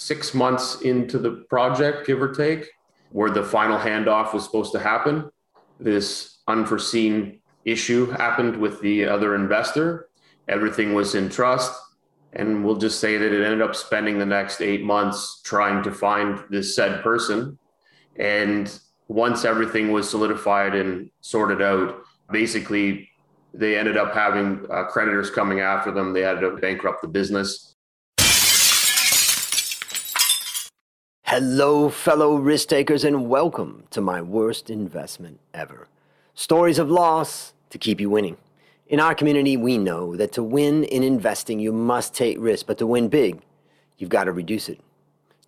six months into the project, give or take, where the final handoff was supposed to happen. This unforeseen issue happened with the other investor. Everything was in trust. And we'll just say that it ended up spending the next eight months trying to find this said person. And once everything was solidified and sorted out, basically they ended up having uh, creditors coming after them. They had to bankrupt the business Hello, fellow risk takers, and welcome to my worst investment ever. Stories of loss to keep you winning. In our community, we know that to win in investing, you must take risk, but to win big, you've got to reduce it.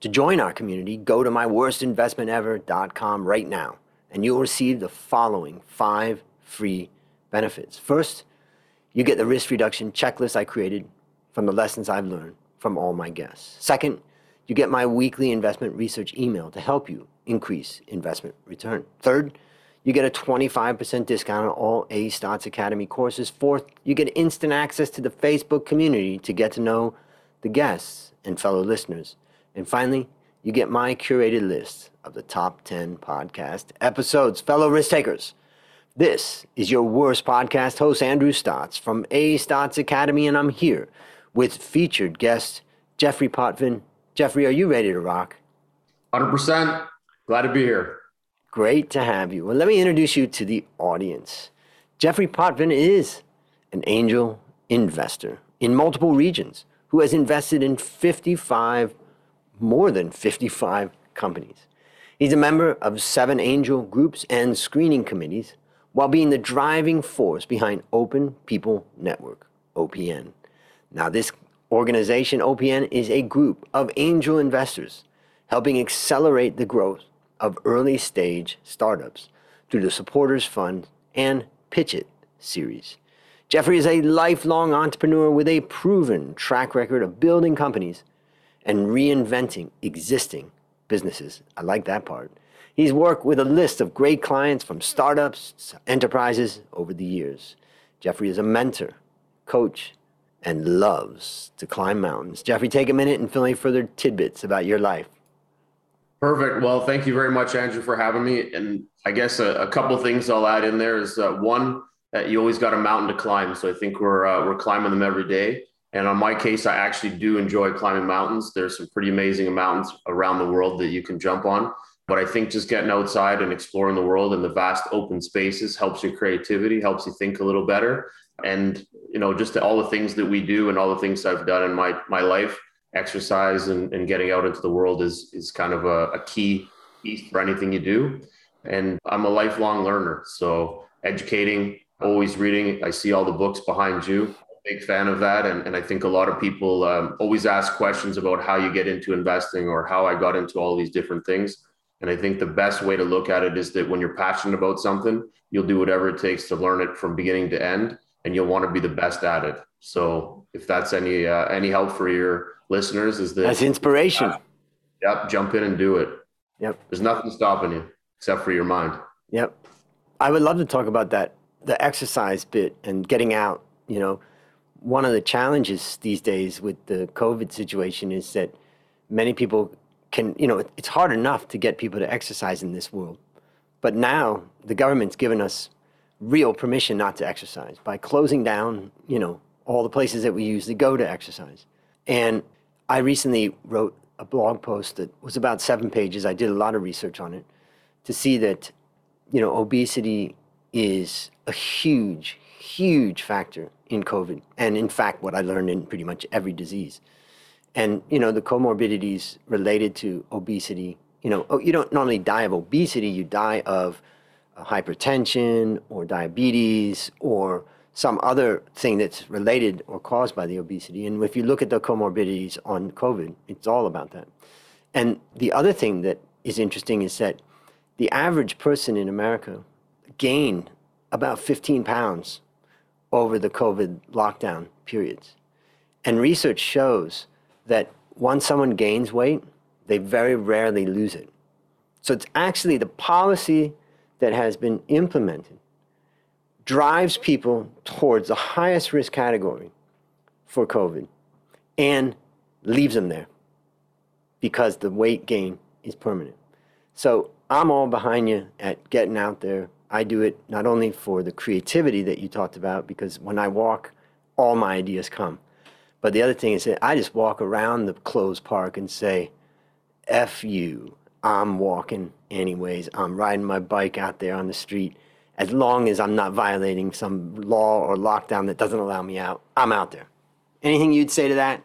To join our community, go to myworstinvestmentever.com right now, and you'll receive the following five free benefits. First, you get the risk reduction checklist I created from the lessons I've learned from all my guests. Second, you get my weekly investment research email to help you increase investment return. Third, you get a 25% discount on all A Stotz Academy courses. Fourth, you get instant access to the Facebook community to get to know the guests and fellow listeners. And finally, you get my curated list of the top 10 podcast episodes. Fellow risk takers, this is your worst podcast host, Andrew Stotz from A Stotz Academy, and I'm here with featured guest Jeffrey Potvin Jeffrey, are you ready to rock? 100%. Glad to be here. Great to have you. Well, let me introduce you to the audience. Jeffrey Potvin is an angel investor in multiple regions who has invested in 55, more than 55 companies. He's a member of seven angel groups and screening committees while being the driving force behind Open People Network, OPN. Now, this organization, OPN, is a group of angel investors helping accelerate the growth of early stage startups through the Supporters Fund and Pitch It series. Jeffrey is a lifelong entrepreneur with a proven track record of building companies and reinventing existing businesses. I like that part. He's worked with a list of great clients from startups to enterprises over the years. Jeffrey is a mentor, coach, and loves to climb mountains. Jeffrey, take a minute and fill any further tidbits about your life. Perfect. Well, thank you very much, Andrew, for having me. And I guess a, a couple things I'll add in there is uh, one that you always got a mountain to climb. So I think we're uh, we're climbing them every day. And on my case, I actually do enjoy climbing mountains. There's some pretty amazing mountains around the world that you can jump on. But I think just getting outside and exploring the world and the vast open spaces helps your creativity, helps you think a little better and you know just all the things that we do and all the things I've done in my my life, exercise and, and getting out into the world is is kind of a, a key piece for anything you do. And I'm a lifelong learner, so educating, always reading. I see all the books behind you. Big fan of that, and, and I think a lot of people um, always ask questions about how you get into investing or how I got into all these different things. And I think the best way to look at it is that when you're passionate about something, you'll do whatever it takes to learn it from beginning to end and you'll want to be the best at it. So if that's any uh, any help for your listeners, is that that's inspiration. Uh, yep, jump in and do it. Yep. There's nothing stopping you except for your mind. Yep. I would love to talk about that, the exercise bit and getting out. You know, one of the challenges these days with the COVID situation is that many people can, you know, it's hard enough to get people to exercise in this world. But now the government's given us real permission not to exercise by closing down, you know, all the places that we usually go to exercise. And I recently wrote a blog post that was about seven pages. I did a lot of research on it to see that, you know, obesity is a huge, huge factor in COVID. And in fact, what I learned in pretty much every disease. And, you know, the comorbidities related to obesity, you know, oh, you don't normally die of obesity, you die of Uh, hypertension or diabetes or some other thing that's related or caused by the obesity. And if you look at the comorbidities on COVID, it's all about that. And the other thing that is interesting is that the average person in America gained about 15 pounds over the COVID lockdown periods. And research shows that once someone gains weight, they very rarely lose it. So it's actually the policy that has been implemented drives people towards the highest risk category for COVID and leaves them there. because the weight gain is permanent. So I'm all behind you at getting out there. I do it not only for the creativity that you talked about, because when I walk, all my ideas come. But the other thing is that I just walk around the closed park and say, F you. I'm walking anyways. I'm riding my bike out there on the street. As long as I'm not violating some law or lockdown that doesn't allow me out, I'm out there. Anything you'd say to that?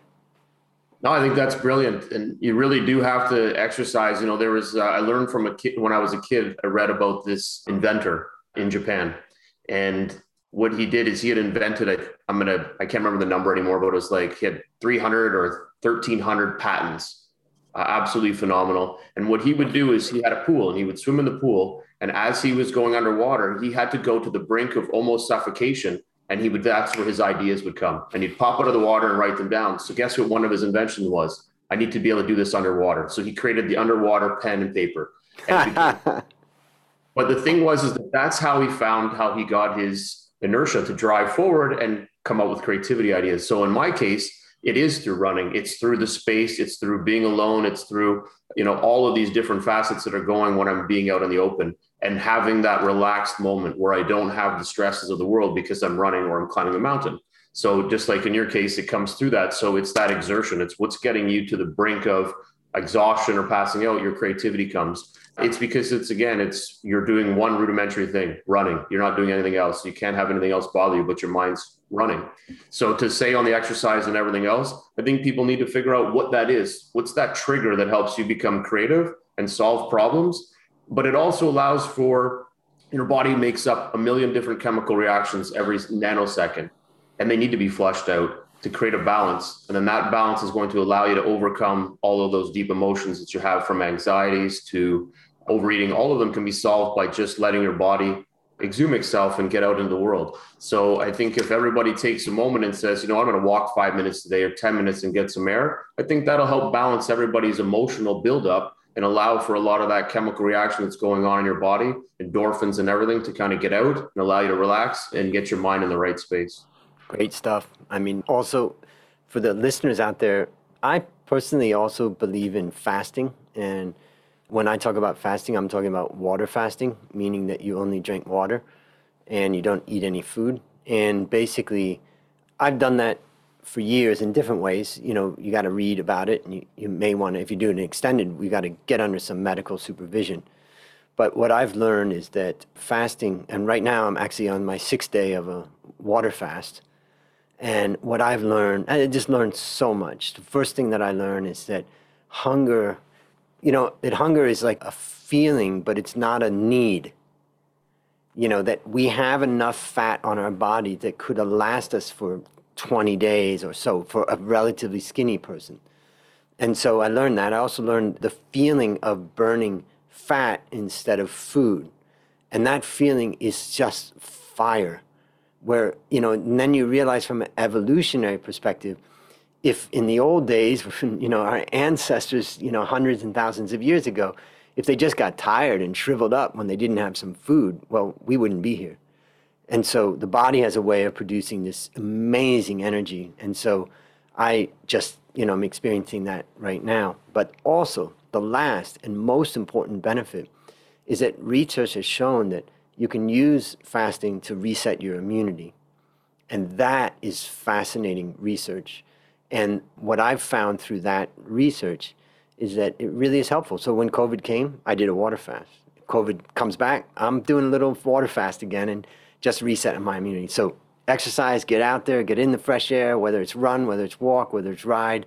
No, I think that's brilliant, and you really do have to exercise. You know, there was uh, I learned from a kid when I was a kid. I read about this inventor in Japan, and what he did is he had invented. I, I'm gonna I can't remember the number anymore, but it was like he had 300 or 1300 patents. Uh, absolutely phenomenal. And what he would do is he had a pool, and he would swim in the pool. And as he was going underwater, he had to go to the brink of almost suffocation and he would that's where his ideas would come. And he'd pop out of the water and write them down. So guess what one of his inventions was? I need to be able to do this underwater. So he created the underwater pen and paper. And but the thing was is that that's how he found how he got his inertia to drive forward and come up with creativity ideas. So in my case it is through running it's through the space it's through being alone it's through you know all of these different facets that are going when i'm being out in the open and having that relaxed moment where I don't have the stresses of the world because I'm running or I'm climbing a mountain. So just like in your case, it comes through that. So it's that exertion. It's what's getting you to the brink of exhaustion or passing out. Your creativity comes. It's because it's again, it's you're doing one rudimentary thing, running. You're not doing anything else. You can't have anything else bother you, but your mind's running. So to say on the exercise and everything else, I think people need to figure out what that is. What's that trigger that helps you become creative and solve problems? but it also allows for your body makes up a million different chemical reactions every nanosecond, and they need to be flushed out to create a balance. And then that balance is going to allow you to overcome all of those deep emotions that you have from anxieties to overeating. All of them can be solved by just letting your body exhume itself and get out into the world. So I think if everybody takes a moment and says, you know, I'm going to walk five minutes today or 10 minutes and get some air, I think that'll help balance everybody's emotional buildup and allow for a lot of that chemical reaction that's going on in your body, endorphins and everything to kind of get out and allow you to relax and get your mind in the right space. Great stuff. I mean, also for the listeners out there, I personally also believe in fasting. And when I talk about fasting, I'm talking about water fasting, meaning that you only drink water and you don't eat any food. And basically, I've done that for years in different ways. You know, you got to read about it, and you, you may want to, if you do an extended, we got to get under some medical supervision. But what I've learned is that fasting, and right now I'm actually on my sixth day of a water fast. And what I've learned, I just learned so much. The first thing that I learned is that hunger, you know, that hunger is like a feeling, but it's not a need. You know, that we have enough fat on our body that could last us for 20 days or so for a relatively skinny person. And so I learned that. I also learned the feeling of burning fat instead of food. And that feeling is just fire. Where, you know, and then you realize from an evolutionary perspective, if in the old days, you know, our ancestors, you know, hundreds and thousands of years ago, if they just got tired and shriveled up when they didn't have some food, well, we wouldn't be here. And so the body has a way of producing this amazing energy. And so I just, you know, I'm experiencing that right now. But also, the last and most important benefit is that research has shown that you can use fasting to reset your immunity. And that is fascinating research. And what I've found through that research is that it really is helpful. So when COVID came, I did a water fast. COVID comes back, I'm doing a little water fast again. And just resetting my immunity. So exercise, get out there, get in the fresh air, whether it's run, whether it's walk, whether it's ride.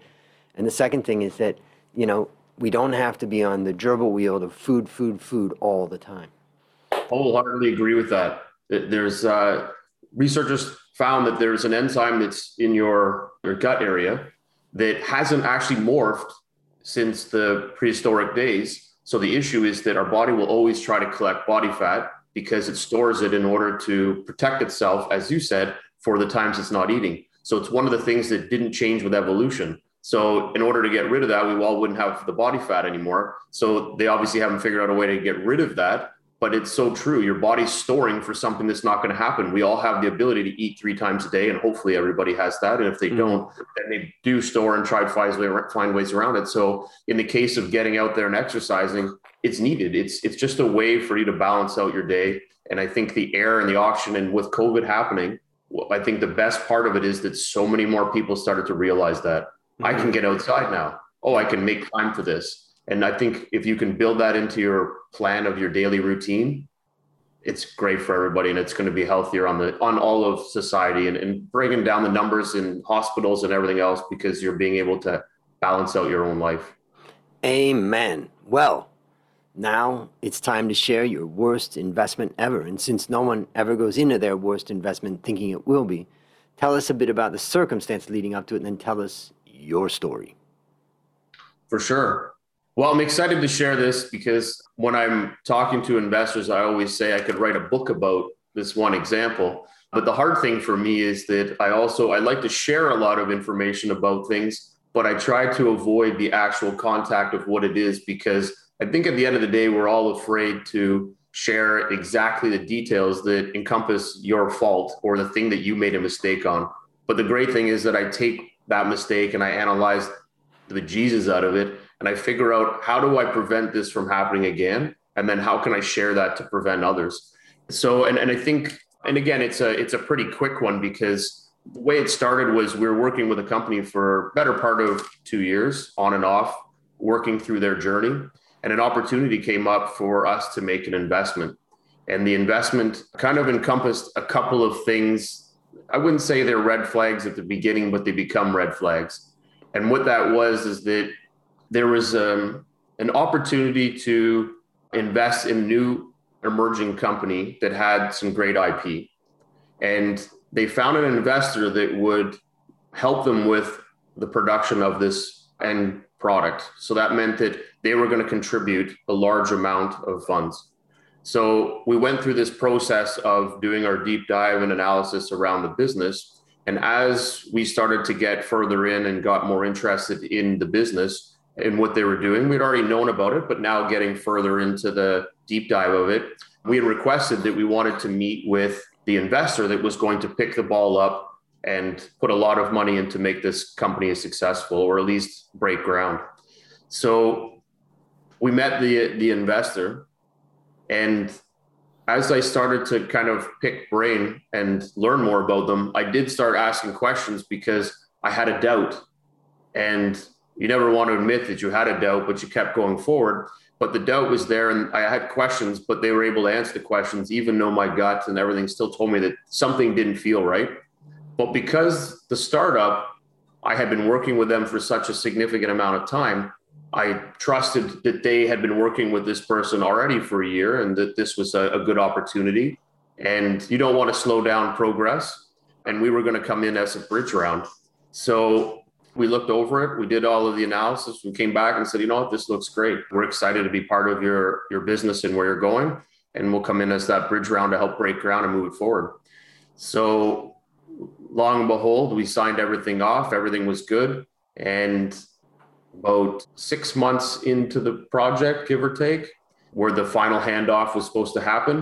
And the second thing is that, you know, we don't have to be on the gerbil wheel of food, food, food all the time. Wholeheartedly agree with that. There's uh, researchers found that there's an enzyme that's in your, your gut area that hasn't actually morphed since the prehistoric days. So the issue is that our body will always try to collect body fat because it stores it in order to protect itself, as you said, for the times it's not eating. So it's one of the things that didn't change with evolution. So in order to get rid of that, we all wouldn't have the body fat anymore. So they obviously haven't figured out a way to get rid of that. But it's so true. Your body's storing for something that's not going to happen. We all have the ability to eat three times a day, and hopefully everybody has that. And if they mm-hmm. don't, then they do store and try to find, find ways around it. So in the case of getting out there and exercising, it's needed. It's it's just a way for you to balance out your day. And I think the air and the oxygen, and with COVID happening, I think the best part of it is that so many more people started to realize that mm-hmm. I can mm-hmm. get outside now. Oh, I can make time for this and I think if you can build that into your plan of your daily routine, it's great for everybody and it's going to be healthier on the on all of society and, and bringing down the numbers in hospitals and everything else because you're being able to balance out your own life. Amen. Well, now it's time to share your worst investment ever. And since no one ever goes into their worst investment thinking it will be, tell us a bit about the circumstance leading up to it and then tell us your story. For sure. Well, I'm excited to share this because when I'm talking to investors, I always say I could write a book about this one example. But the hard thing for me is that I also I like to share a lot of information about things, but I try to avoid the actual contact of what it is because I think at the end of the day we're all afraid to share exactly the details that encompass your fault or the thing that you made a mistake on. But the great thing is that I take that mistake and I analyze the Jesus out of it and I figure out how do I prevent this from happening again? And then how can I share that to prevent others? So, and, and I think, and again, it's a, it's a pretty quick one because the way it started was we were working with a company for better part of two years on and off, working through their journey. And an opportunity came up for us to make an investment. And the investment kind of encompassed a couple of things. I wouldn't say they're red flags at the beginning, but they become red flags. And what that was is that there was um, an opportunity to invest in new emerging company that had some great IP. And they found an investor that would help them with the production of this end product. So that meant that they were going to contribute a large amount of funds. So we went through this process of doing our deep dive and analysis around the business. And as we started to get further in and got more interested in the business, in what they were doing. We'd already known about it, but now getting further into the deep dive of it, we had requested that we wanted to meet with the investor that was going to pick the ball up and put a lot of money in to make this company successful or at least break ground. So we met the the investor and as I started to kind of pick brain and learn more about them, I did start asking questions because I had a doubt. And you never want to admit that you had a doubt, but you kept going forward. But the doubt was there, and I had questions, but they were able to answer the questions, even though my gut and everything still told me that something didn't feel right. But because the startup, I had been working with them for such a significant amount of time, I trusted that they had been working with this person already for a year and that this was a, a good opportunity. And you don't want to slow down progress. And we were going to come in as a bridge round. So we looked over it. We did all of the analysis. We came back and said, you know what, this looks great. We're excited to be part of your your business and where you're going, and we'll come in as that bridge round to help break ground and move it forward. So, long and behold, we signed everything off. Everything was good, and about six months into the project, give or take, where the final handoff was supposed to happen,